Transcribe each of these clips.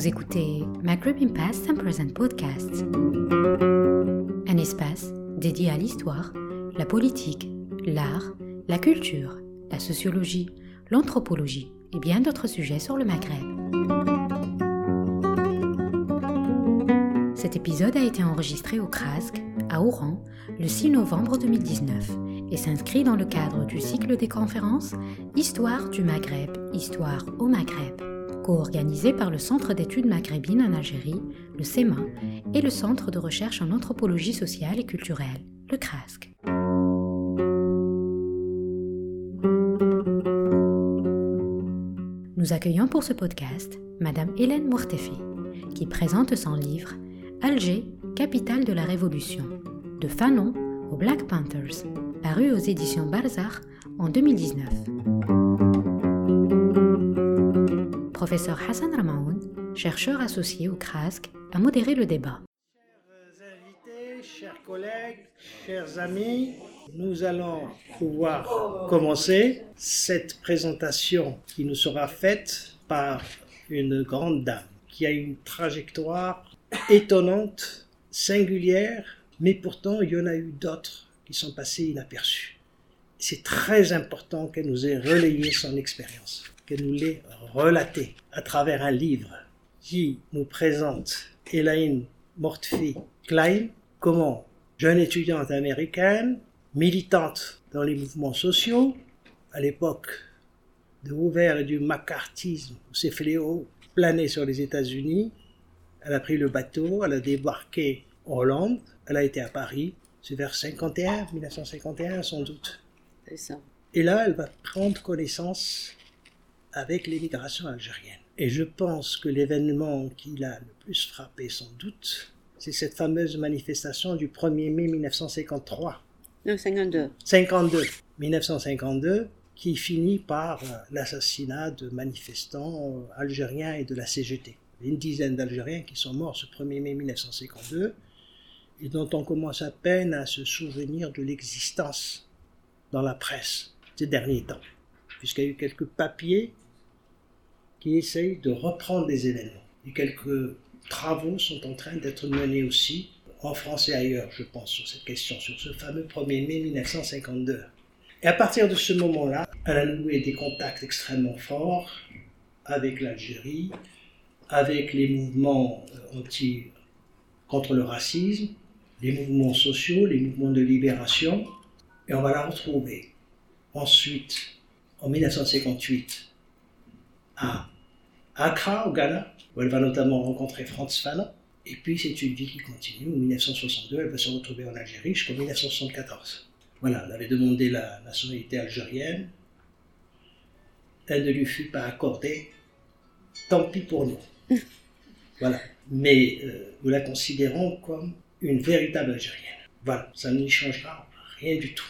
Vous écoutez Maghreb Past and Present Podcasts, un espace dédié à l'histoire, la politique, l'art, la culture, la sociologie, l'anthropologie et bien d'autres sujets sur le Maghreb. Cet épisode a été enregistré au CRASC, à Oran, le 6 novembre 2019 et s'inscrit dans le cadre du cycle des conférences Histoire du Maghreb, Histoire au Maghreb, co-organisé par le Centre d'études maghrébines en Algérie, le CEMA, et le Centre de recherche en anthropologie sociale et culturelle, le CRASC. Nous accueillons pour ce podcast Madame Hélène Mourtefi, qui présente son livre Alger, capitale de la Révolution, de Fanon aux Black Panthers, paru aux éditions Barzar en 2019. Professeur Hassan Ramaoun, chercheur associé au CRASC, a modéré le débat. Chers invités, chers collègues, chers amis, nous allons pouvoir commencer cette présentation qui nous sera faite par une grande dame qui a une trajectoire étonnante, singulière, mais pourtant il y en a eu d'autres qui sont passés inaperçus. C'est très important qu'elle nous ait relayé son expérience, qu'elle nous l'ait relaté à travers un livre qui nous présente Elaine Mortfi Klein, comment jeune étudiante américaine, militante dans les mouvements sociaux, à l'époque de Hoover et du macartisme, où ces fléaux planaient sur les États-Unis, elle a pris le bateau, elle a débarqué en Hollande, elle a été à Paris, c'est vers 51, 1951 sans doute. C'est ça. Et là, elle va prendre connaissance avec l'émigration algérienne. Et je pense que l'événement qui l'a le plus frappé sans doute, c'est cette fameuse manifestation du 1er mai 1953. Non, 52. 52, 1952, qui finit par euh, l'assassinat de manifestants euh, algériens et de la CGT. Une dizaine d'Algériens qui sont morts ce 1er mai 1952 et dont on commence à peine à se souvenir de l'existence dans la presse ces derniers temps, puisqu'il y a eu quelques papiers qui essayent de reprendre les événements. Et quelques travaux sont en train d'être menés aussi en France et ailleurs, je pense, sur cette question, sur ce fameux 1er mai 1952. Et à partir de ce moment-là, elle a noué des contacts extrêmement forts avec l'Algérie, avec les mouvements euh, anti contre le racisme, les mouvements sociaux, les mouvements de libération, et on va la retrouver ensuite, en 1958, à Accra, au Ghana, où elle va notamment rencontrer Franz Fanon, et puis c'est une vie qui continue. En 1962, elle va se retrouver en Algérie jusqu'en 1974. Voilà, elle avait demandé la nationalité algérienne, elle ne lui fut pas accordée, tant pis pour nous. Voilà. Mais euh, nous la considérons comme une véritable Algérienne. Voilà, ça n'y changera rien du tout.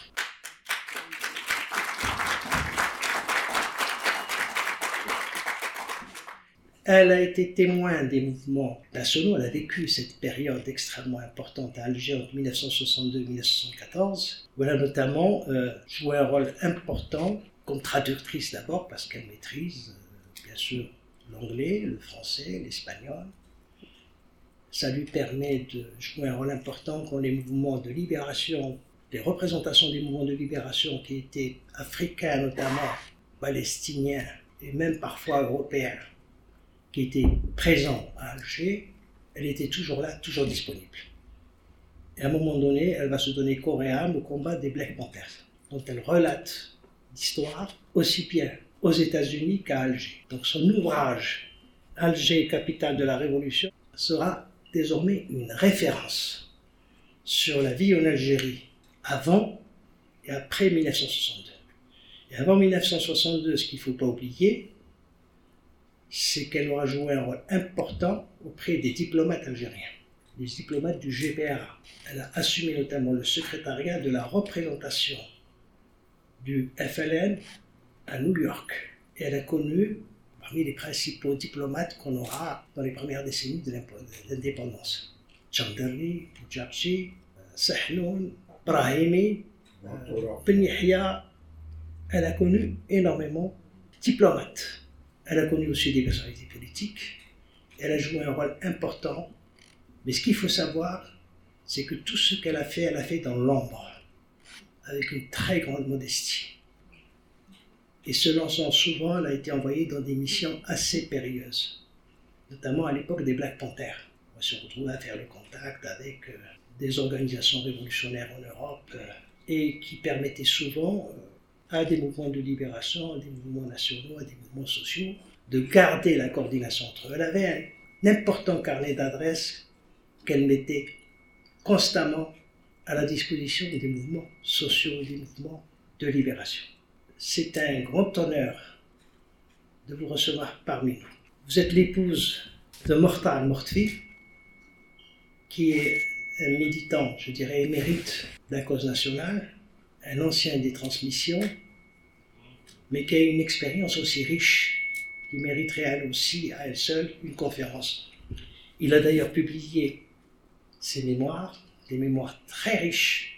Elle a été témoin des mouvements nationaux, elle a vécu cette période extrêmement importante à Alger entre 1962-1974, où elle a notamment euh, joué un rôle important comme traductrice d'abord, parce qu'elle maîtrise, euh, bien sûr, l'anglais, le français, l'espagnol. Ça lui permet de jouer un rôle important dans les mouvements de libération, des représentations des mouvements de libération qui étaient africains notamment, palestiniens et même parfois européens qui était présent à Alger, elle était toujours là, toujours disponible. Et à un moment donné, elle va se donner corps et âme au combat des Black Panthers, dont elle relate l'histoire aussi bien aux États-Unis qu'à Alger. Donc son ouvrage, Alger, capitale de la Révolution, sera désormais une référence sur la vie en Algérie avant et après 1962. Et avant 1962, ce qu'il ne faut pas oublier, c'est qu'elle aura joué un rôle important auprès des diplomates algériens, les diplomates du GPRA. Elle a assumé notamment le secrétariat de la représentation du FLN à New York. Et elle a connu parmi les principaux diplomates qu'on aura dans les premières décennies de l'indépendance. Chandali, Djabchi, Sahnoun, Brahimi, Ben Yahya. Elle a connu énormément de diplomates Elle a connu aussi des personnalités politiques. Elle a joué un rôle important. Mais ce qu'il faut savoir, c'est que tout ce qu'elle a fait, elle a fait dans l'ombre, avec une très grande modestie. Et se lançant souvent, elle a été envoyée dans des missions assez périlleuses, notamment à l'époque des Black Panthers. On se retrouvait à faire le contact avec euh, des organisations révolutionnaires en Europe euh, et qui permettaient souvent euh, à des mouvements de libération, à des mouvements nationaux, à des mouvements sociaux, de garder la coordination entre eux. Elle avait un important carnet d'adresses qu'elle mettait constamment à la disposition des mouvements sociaux, des mouvements de libération. C'est un grand honneur de vous recevoir parmi nous. Vous êtes l'épouse de Mortal Mortfi, qui est un militant, je dirais, émérite de la cause nationale, un ancien des transmissions, mais qui a une expérience aussi riche, qui mériterait elle aussi, à elle seule, une conférence. Il a d'ailleurs publié ses mémoires, des mémoires très riches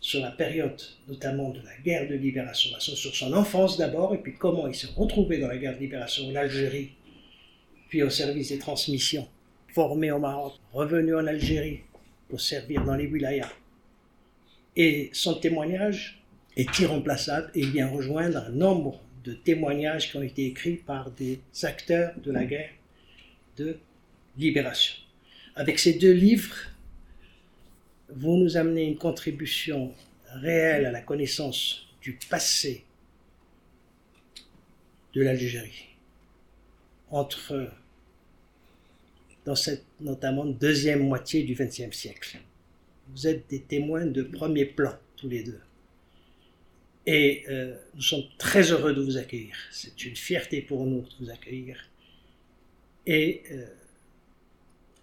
sur la période notamment de la guerre de libération, sur son enfance d'abord, et puis comment il s'est retrouvé dans la guerre de libération en Algérie, puis au service des transmissions, formé au Maroc, revenu en Algérie pour servir dans les wilayas. Et son témoignage est irremplaçable et vient rejoindre un nombre de témoignages qui ont été écrits par des acteurs de la guerre de libération. Avec ces deux livres, vous nous amenez une contribution réelle à la connaissance du passé de l'Algérie, entre, dans cette notamment deuxième moitié du XXe siècle. Vous êtes des témoins de premier plan, tous les deux. Et euh, nous sommes très heureux de vous accueillir. C'est une fierté pour nous de vous accueillir et euh,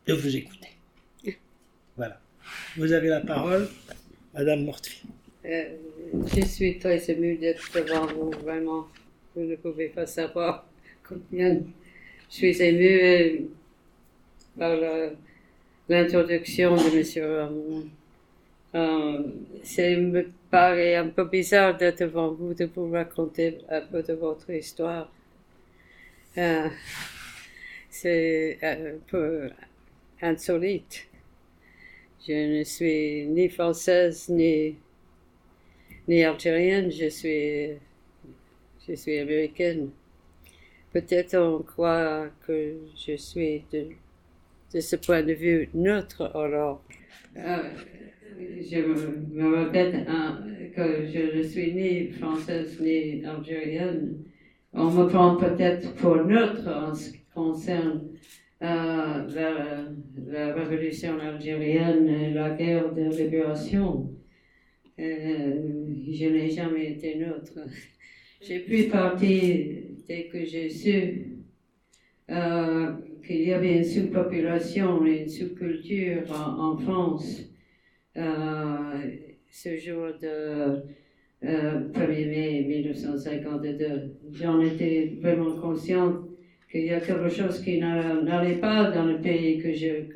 de vous écouter. Voilà. Vous avez la parole, Madame Mortfi. Euh, je suis très émue d'être devant vous, vraiment. Vous ne pouvez pas savoir combien je suis émue par l'introduction de M. Ramon. Euh, ça me paraît un peu bizarre d'être devant vous, de vous raconter un peu de votre histoire. Euh, c'est un peu insolite. Je ne suis ni française ni, ni algérienne, je suis, je suis américaine. Peut-être on croit que je suis de, de ce point de vue neutre alors. Euh, je me, répète hein, que je ne suis ni française ni algérienne. On me prend peut-être pour neutre en ce qui concerne la, la, révolution algérienne et la guerre de libération. Euh, je n'ai jamais été neutre. J'ai pris parti dès que j'ai su euh, qu'il y avait une sous-population et une sous-culture en, France. Euh, ce jour de 1er mai 1952, j'en étais vraiment consciente qu'il y a quelque chose qui n'allait pas dans le pays que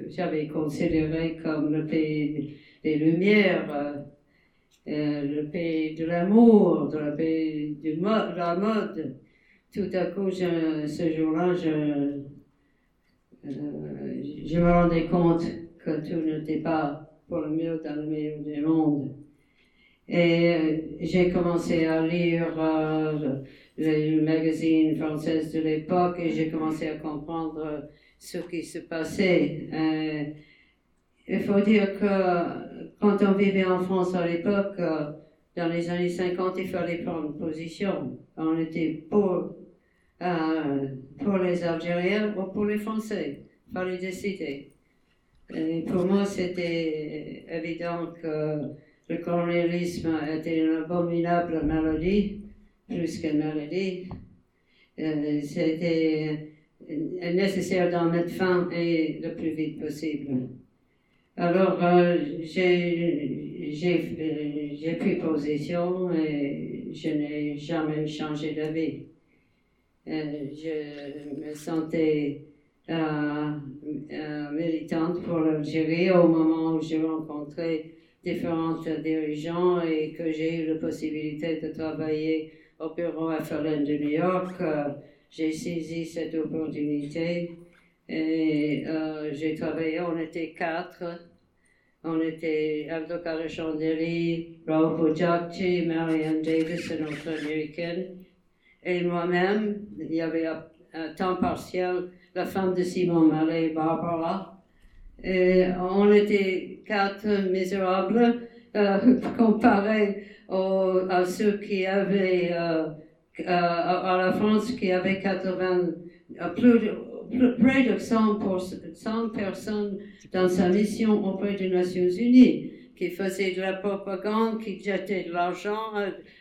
j'avais considéré comme le pays des Lumières, euh, euh, le pays de l'amour, le pays de la mode. Tout à coup, ce jour-là, je, euh, je me rendais compte que tout n'était pas pour le mieux dans le milieu du monde. Et j'ai commencé à lire les magazines françaises de l'époque et j'ai commencé à comprendre ce qui se passait. Euh, il faut dire que quand on vivait en France à l'époque, euh, dans les années 50, il fallait prendre position. On était pour, euh, pour les Algériens ou pour les Français. Il fallait décider. Pour moi, c'était évident que le colonialisme était une abominable maladie plus qu'une maladie. Euh, c'était nécessaire d'en mettre fin et le plus vite possible. Alors, euh, j'ai pris position et je n'ai jamais changé d'avis. Je me sentais militante pour l'Algérie au moment où j'ai rencontré différents dirigeants et que j'ai eu la possibilité de travailler au bureau FLN de New York. Euh, j'ai saisi cette opportunité et euh, j'ai travaillé, on était quatre. On était avocat de Chandelier, Raoul Bojacci, Marianne Davis, une autre américaine. Et moi-même, il y avait un, temps partiel, la femme de Simon Mallet, Barbara. Et on était quatre misérables euh, comparés à ceux qui avaient, euh, euh, à la France qui avait 80, plus de, près de 100, 100 personnes dans sa mission auprès des Nations Unies, qui faisaient de la propagande, qui jetaient de l'argent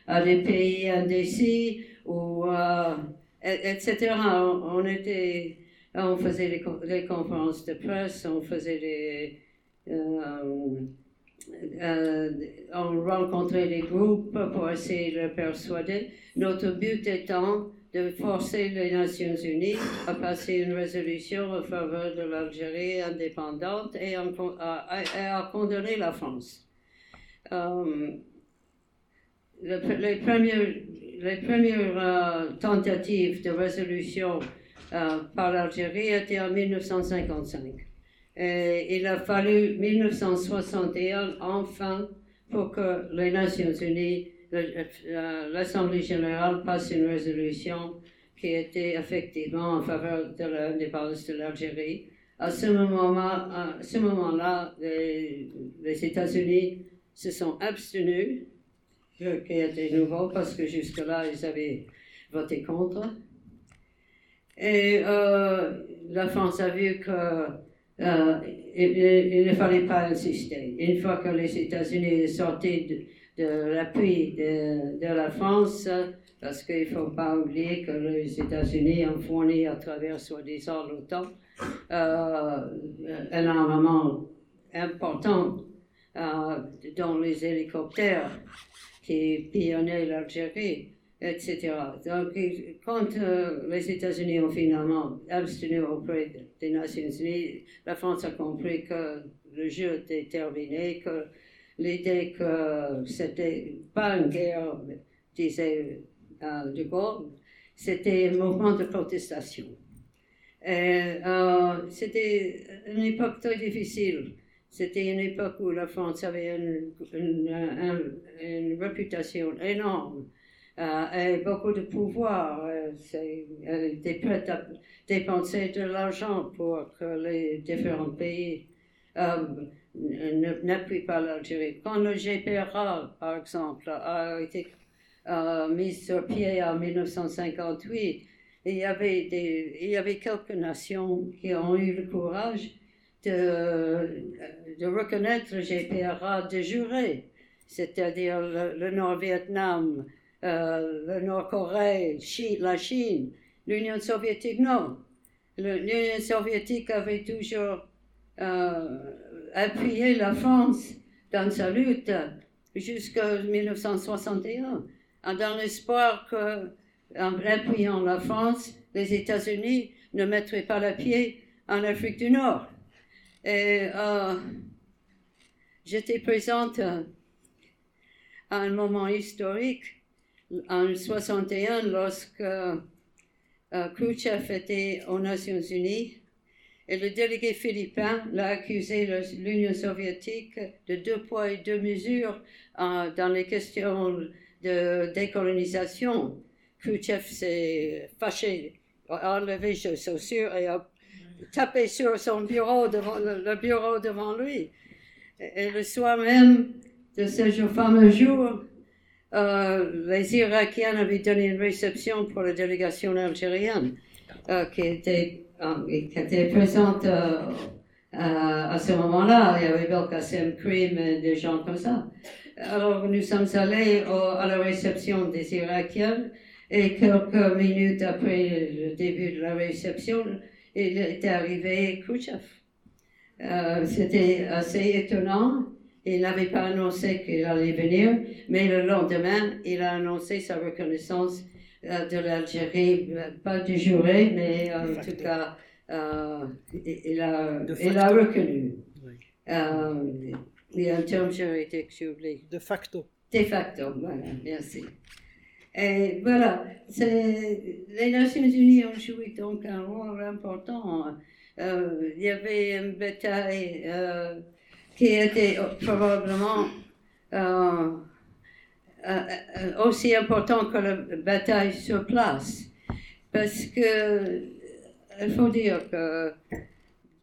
à, des pays indécis, ou, euh, etc. On, était, on faisait des, conférences de presse, on faisait des... Euh, euh, on rencontrait des groupes pour essayer de les persuader. Notre but étant de forcer les Nations Unies à passer une résolution en faveur de l'Algérie indépendante et à, condamner la France. Euh, les premières, les premières euh, tentatives de résolution euh, par l'Algérie étaient en 1955. Et il a fallu 1961 enfin pour que les Nations Unies l'Assemblée générale passe une résolution qui était effectivement en faveur de l'indépendance de l'Algérie. À ce moment-là, les États-Unis se sont abstenus, qui était nouveau parce que jusque-là, ils avaient voté contre. Et la France a vu que euh, il, ne fallait pas insister. Une fois que les États-Unis sortaient de, de l'appui de, la France, parce qu'il ne faut pas oublier que les États-Unis ont fourni à travers soi-disant l'OTAN euh, un armement important euh, dans les hélicoptères qui pillonnaient l'Algérie, etc. Donc, quand euh, les États-Unis ont finalement abstenu auprès des Nations Unies, la France a compris que le jeu était terminé, que l'idée que c'était pas une guerre, disait euh, De Gaulle, c'était un mouvement de protestation. Euh, c'était une époque très difficile. C'était une époque où la France avait une, une, réputation énorme euh, et beaucoup de pouvoir. elle était prête à dépenser de l'argent pour que les différents pays n'appuie pas l'Algérie. Quand le GPRA, par exemple, a été euh, mis sur pied en 1958, il y, avait des, il y avait quelques nations qui ont eu le courage de, de reconnaître GPRA de jurer, c'est-à-dire le, Nord-Vietnam, euh, le Nord-Corée, la Chine, l'Union soviétique, non. L'Union soviétique avait toujours euh, appuyé la France dans sa lutte jusqu'en 1961, dans l'espoir que, en appuyant la France, les États-Unis ne mettraient pas le pied en Afrique du Nord. Et euh, j'étais présente à un moment historique en 61 lorsque euh, Khrushchev était aux Nations Unies et le délégué philippin l'a accusé l'Union soviétique de deux poids et deux mesures euh, dans les questions de décolonisation. Khrushchev s'est fâché, a enlevé ses chaussures et a tapé sur son bureau, devant, le, bureau devant lui. Et, le soir même de ce fameux jour, euh, les Irakiens avaient donné une réception pour la délégation algérienne euh, qui était qui était présente euh, à ce moment-là. Il y avait Belkacem Krim et des gens comme ça. Alors nous sommes allés à la réception des Irakiens et quelques minutes après le début de la réception, il était arrivé Khrushchev. Euh, C'était assez étonnant. Il n'avait pas annoncé qu'il allait venir, mais le lendemain, il a annoncé sa reconnaissance euh, de l'Algérie, pas du juré, mais euh, en tout cas, il, a, il a reconnu. il y a un terme juridique, De facto. De facto, voilà, merci. Et voilà, les Nations Unies ont joué donc un rôle important. Euh, il y avait une bataille euh, qui était probablement euh, aussi importante que la bataille sur place. Parce que, il faut dire que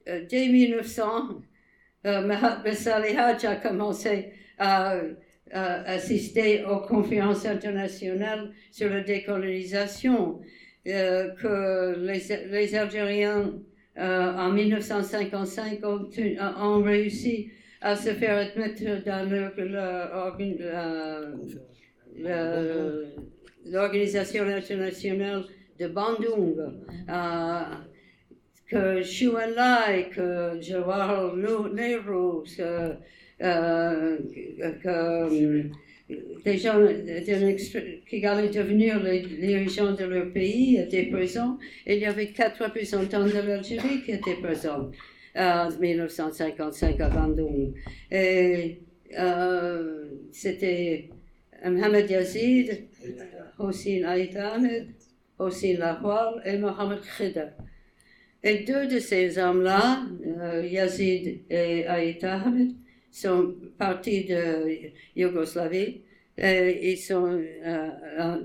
dès 1900, Mahatma Salih a commencé à assister aux conférences internationales sur la décolonisation, euh, que les, Algériens euh, en 1955 ont, ont, réussi à se faire admettre dans l'organisation internationale de Bandung. Euh, que Chou Enlai, que Jawaharlal Nehru, euh, que des gens qui allaient devenir les dirigeants de leur pays étaient présents. il y avait quatre représentants de l'Algérie qui étaient présents en 1955 à Bandung. Et euh, c'était Mohamed Yazid, Hossein Aït Ahmed, Hossein Lahwal et Mohamed Khida. Et deux de ces hommes-là, euh, Yazid et Aït Ahmed, sont partis de Yougoslavie, euh, ils sont euh,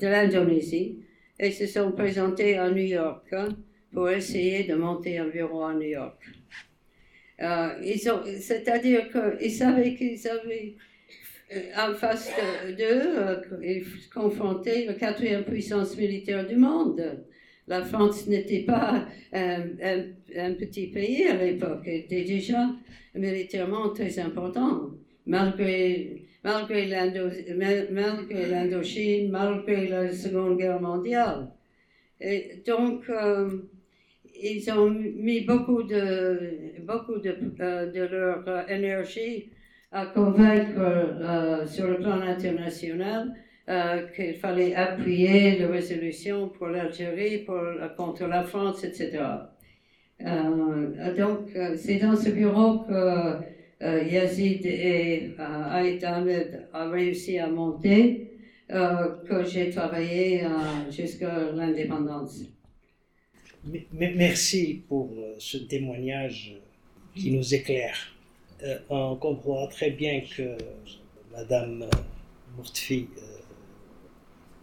de l'Indonésie et se sont présentés à New York hein, pour essayer de monter un bureau à New York. Euh, c'est-à-dire qu'ils savaient qu'ils avaient en face d'eux, ils confrontaient la quatrième puissance militaire du monde. La France n'était pas un, un, petit pays à l'époque, était déjà militairement très important, malgré, malgré l'Indochine, malgré la Seconde Guerre mondiale. Et donc, euh, ils ont mis beaucoup de, beaucoup de, euh, de leur énergie à convaincre euh, sur le plan international euh, qu'il fallait appuyer les résolutions pour l'Algérie, pour, contre la France, etc. Euh, donc, euh, c'est dans ce bureau que Yazid et Aït Ahmed ont réussi à monter que j'ai travaillé jusqu'à l'indépendance. Merci pour ce témoignage qui nous éclaire. on comprend très bien que Madame Mourtfi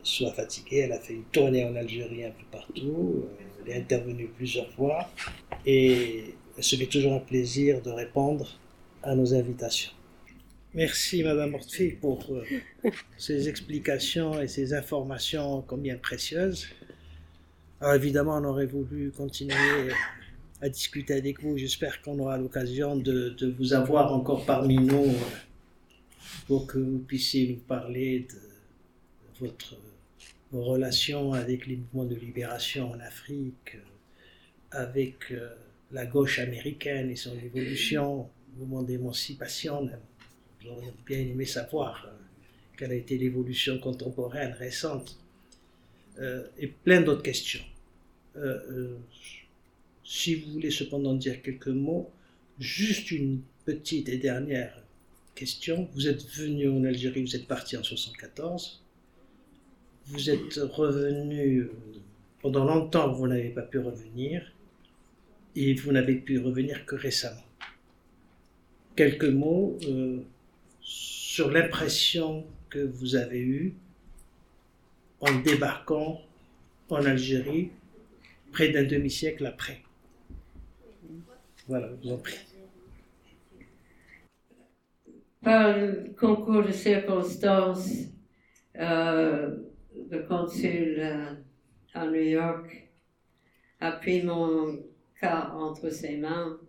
soit fatiguée. Elle a fait une tournée en Algérie un peu partout. Euh, elle est intervenue plusieurs fois. Et ce fait toujours un plaisir de répondre à nos invitations. Merci Madame Mortfi pour euh, ces explications et ces informations combien précieuses. Alors évidemment, on aurait voulu continuer à discuter avec vous. J'espère qu'on aura l'occasion de, de, vous avoir encore parmi nous pour que vous puissiez nous parler de votre vos relations avec les mouvements de libération en Afrique, euh, avec euh, la gauche américaine et son évolution, le mouvement d'émancipation. J'aurais bien aimé savoir euh, quelle a été l'évolution contemporaine récente et plein d'autres questions. si vous voulez cependant dire quelques mots, juste une petite et dernière question. Vous êtes venu en Algérie, vous êtes parti en 74 vous êtes revenu, pendant longtemps vous n'avez pas pu revenir, et vous n'avez pu revenir que récemment. Quelques mots euh, sur l'impression que vous avez eue en débarquant en Algérie près d'un demi-siècle après. Voilà, je vous en prie. Par un concours de circonstances, euh, le consul euh, à New York a pris mon cas entre ses mains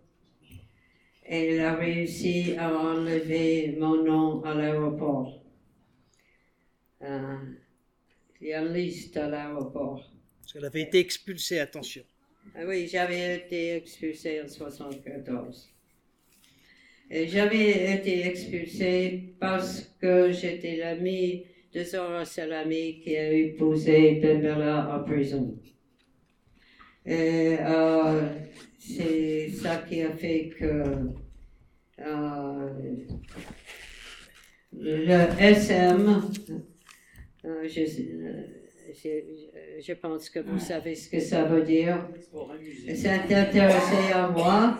et il a réussi à enlever mon nom à l'aéroport. Euh, il y a une liste à l'aéroport. Parce qu'elle avait été expulsée, attention. Ah oui, j'avais été expulsée en 74. Et j'avais été expulsée parce que j'étais l'ami de Zora Salami qui a épousé Bella en prison. Et euh, c'est ça qui a fait que euh, le SM Euh, je, pense que vous savez ce que ça veut dire. C'est intéressé à moi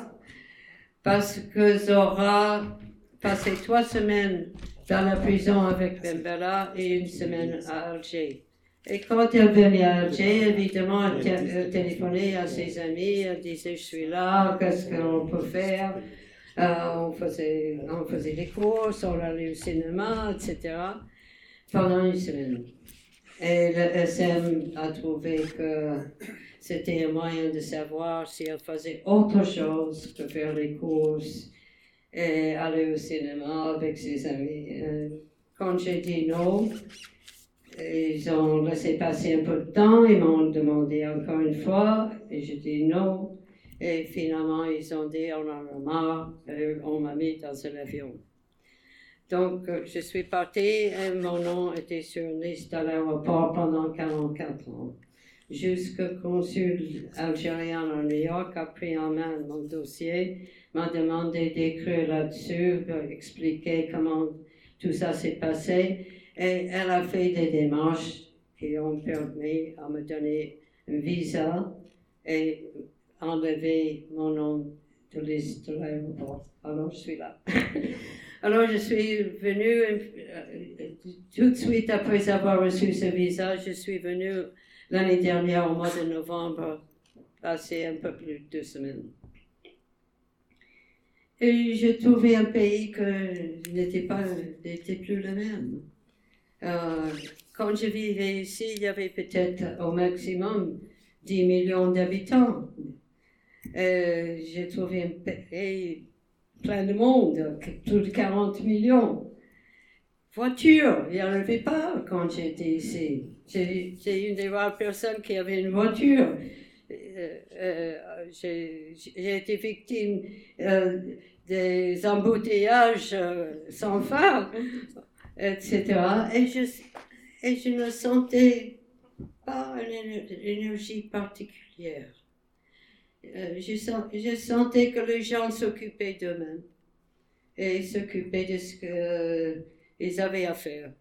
parce que Zora passé trois semaines dans la prison avec Bembella et une semaine à Alger. Et quand elle venait à Alger, évidemment, elle téléphonait à ses amis, elle disait Je suis là, qu'est-ce qu'on peut faire euh, on, faisait, on faisait des courses, on allait au cinéma, etc. pendant une semaine. Et le SM a trouvé que c'était un moyen de savoir si elle faisait autre chose que faire les courses et aller au cinéma avec ses amis. Euh, quand j'ai dit non, ils ont laissé passer un peu de temps, ils m'ont demandé encore une fois, et j'ai dit non. Et finalement, ils ont dit on en a marre, et on m'a mis dans un avion. Donc, euh, je suis partie et mon nom était sur une liste à l'aéroport pendant 44 ans. Jusqu'au consul algérien à New York a pris en main mon dossier, m'a demandé d'écrire là-dessus, expliquer comment tout ça s'est passé. Et elle a fait des démarches qui ont permis à me donner un visa et enlever mon nom de liste. Alors, je suis là. Alors, je suis venue euh, tout de suite après avoir reçu ce visa, je suis venue l'année dernière au mois de novembre, passer un peu plus de deux semaines. Et j'ai trouvé un pays que n'était pas, n'était plus le même. Euh, quand je vivais ici, il y avait peut-être au maximum 10 millions d'habitants. Euh, j'ai trouvé un pays plein de monde, plus de 40 millions. Voiture, il n'y en avait pas quand j'étais ici. J'ai une des rares personnes qui avait une voiture. Euh, euh, j'ai été victime des embouteillages sans fin etc. Et je, ne sentais pas une énergie particulière. Euh, je, sentais que les gens s'occupaient d'eux-mêmes et s'occupaient de ce qu'ils avaient à faire.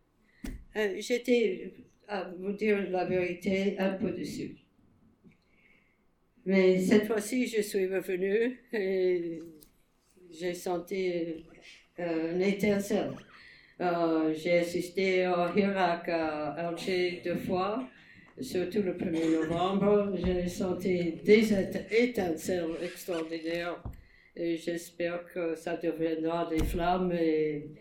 Euh, j'étais, à vous dire la vérité, un peu dessus. Mais cette fois-ci, je suis revenue et j'ai senti euh, une étincelle. Euh, j'ai assisté au Hirak à Alger deux fois, surtout le 1er novembre. J'ai senti des étincelles extraordinaires et j'espère que ça deviendra des flammes et,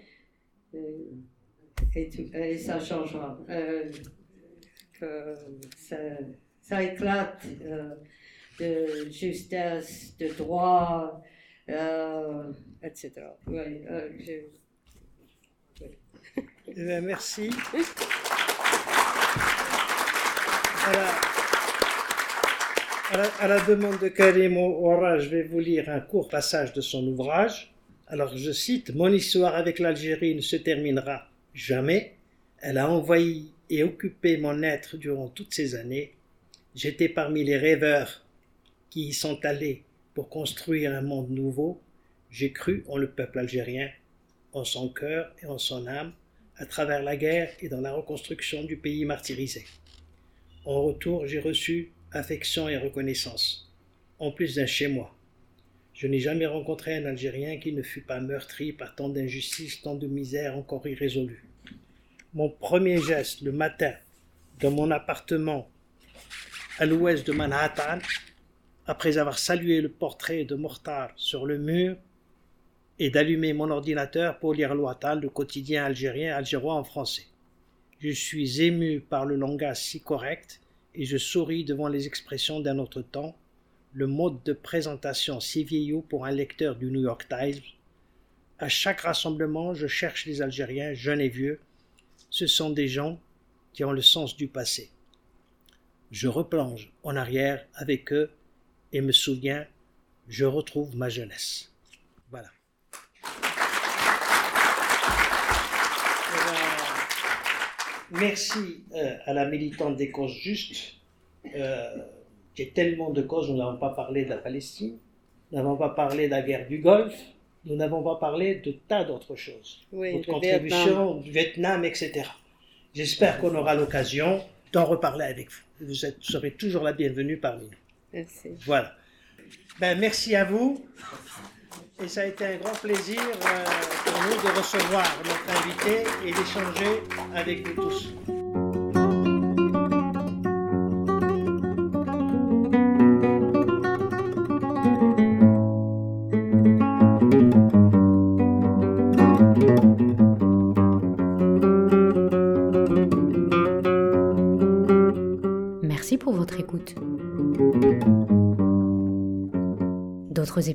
ça changera. Euh, que ça, ça éclate euh, de justesse, de droit, etc. Ouais, eh merci. À la, demande de Karim Ouara, je vais vous lire un court passage de son ouvrage. Alors je cite Mon histoire avec l'Algérie ne se terminera jamais. Elle a envahi et occupé mon être durant toutes ces années. J'étais parmi les rêveurs qui y sont allés pour construire un monde nouveau. J'ai cru en le peuple algérien, en son cœur et en son âme à travers la guerre et dans la reconstruction du pays martyrisé. En retour, j'ai reçu affection et reconnaissance, en plus d'un chez moi. Je n'ai jamais rencontré un Algérien qui ne fût pas meurtri par tant d'injustices, tant de misère encore irrésolue. Mon premier geste le matin, dans mon appartement à l'ouest de Manhattan, après avoir salué le portrait de Mortar sur le mur, et d'allumer mon ordinateur pour lire l'Ouattal, le quotidien algérien algérois en français. Je suis ému par le langage si correct et je souris devant les expressions d'un autre temps, le mode de présentation si vieillot pour un lecteur du New York Times. À chaque rassemblement, je cherche les Algériens, jeunes et vieux. Ce sont des gens qui ont le sens du passé. Je replonge en arrière avec eux et me souviens, je retrouve ma jeunesse. Voilà. Merci euh, à la militante des causes justes. Euh, y a tellement de causes, nous n'avons pas parlé de la Palestine, nous n'avons pas parlé de la guerre du Golfe, nous n'avons pas parlé de tas d'autres choses. Oui, Votre contribution du Vietnam, etc. J'espère qu'on aura l'occasion d'en reparler avec vous. Vous êtes, serez toujours la bienvenue parmi nous. Merci. Voilà. Ben, merci à vous. Et ça a été un grand plaisir euh, pour nous de recevoir notre invité et d'échanger avec vous tous.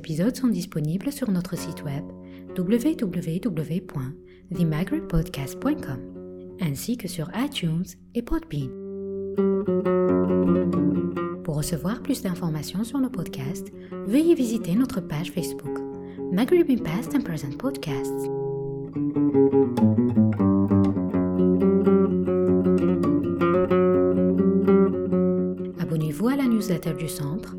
Épisodes sont disponibles sur notre site web www.themagrebpodcast.com ainsi que sur iTunes et Podbean. Pour recevoir plus d'informations sur nos podcasts, veuillez visiter notre page Facebook Maghreb Past and Present Podcasts. Abonnez-vous à la newsletter du centre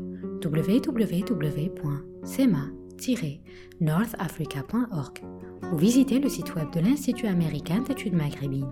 www.sema-northafrica.org ou visitez le site web de l'Institut américain d'études maghrébines.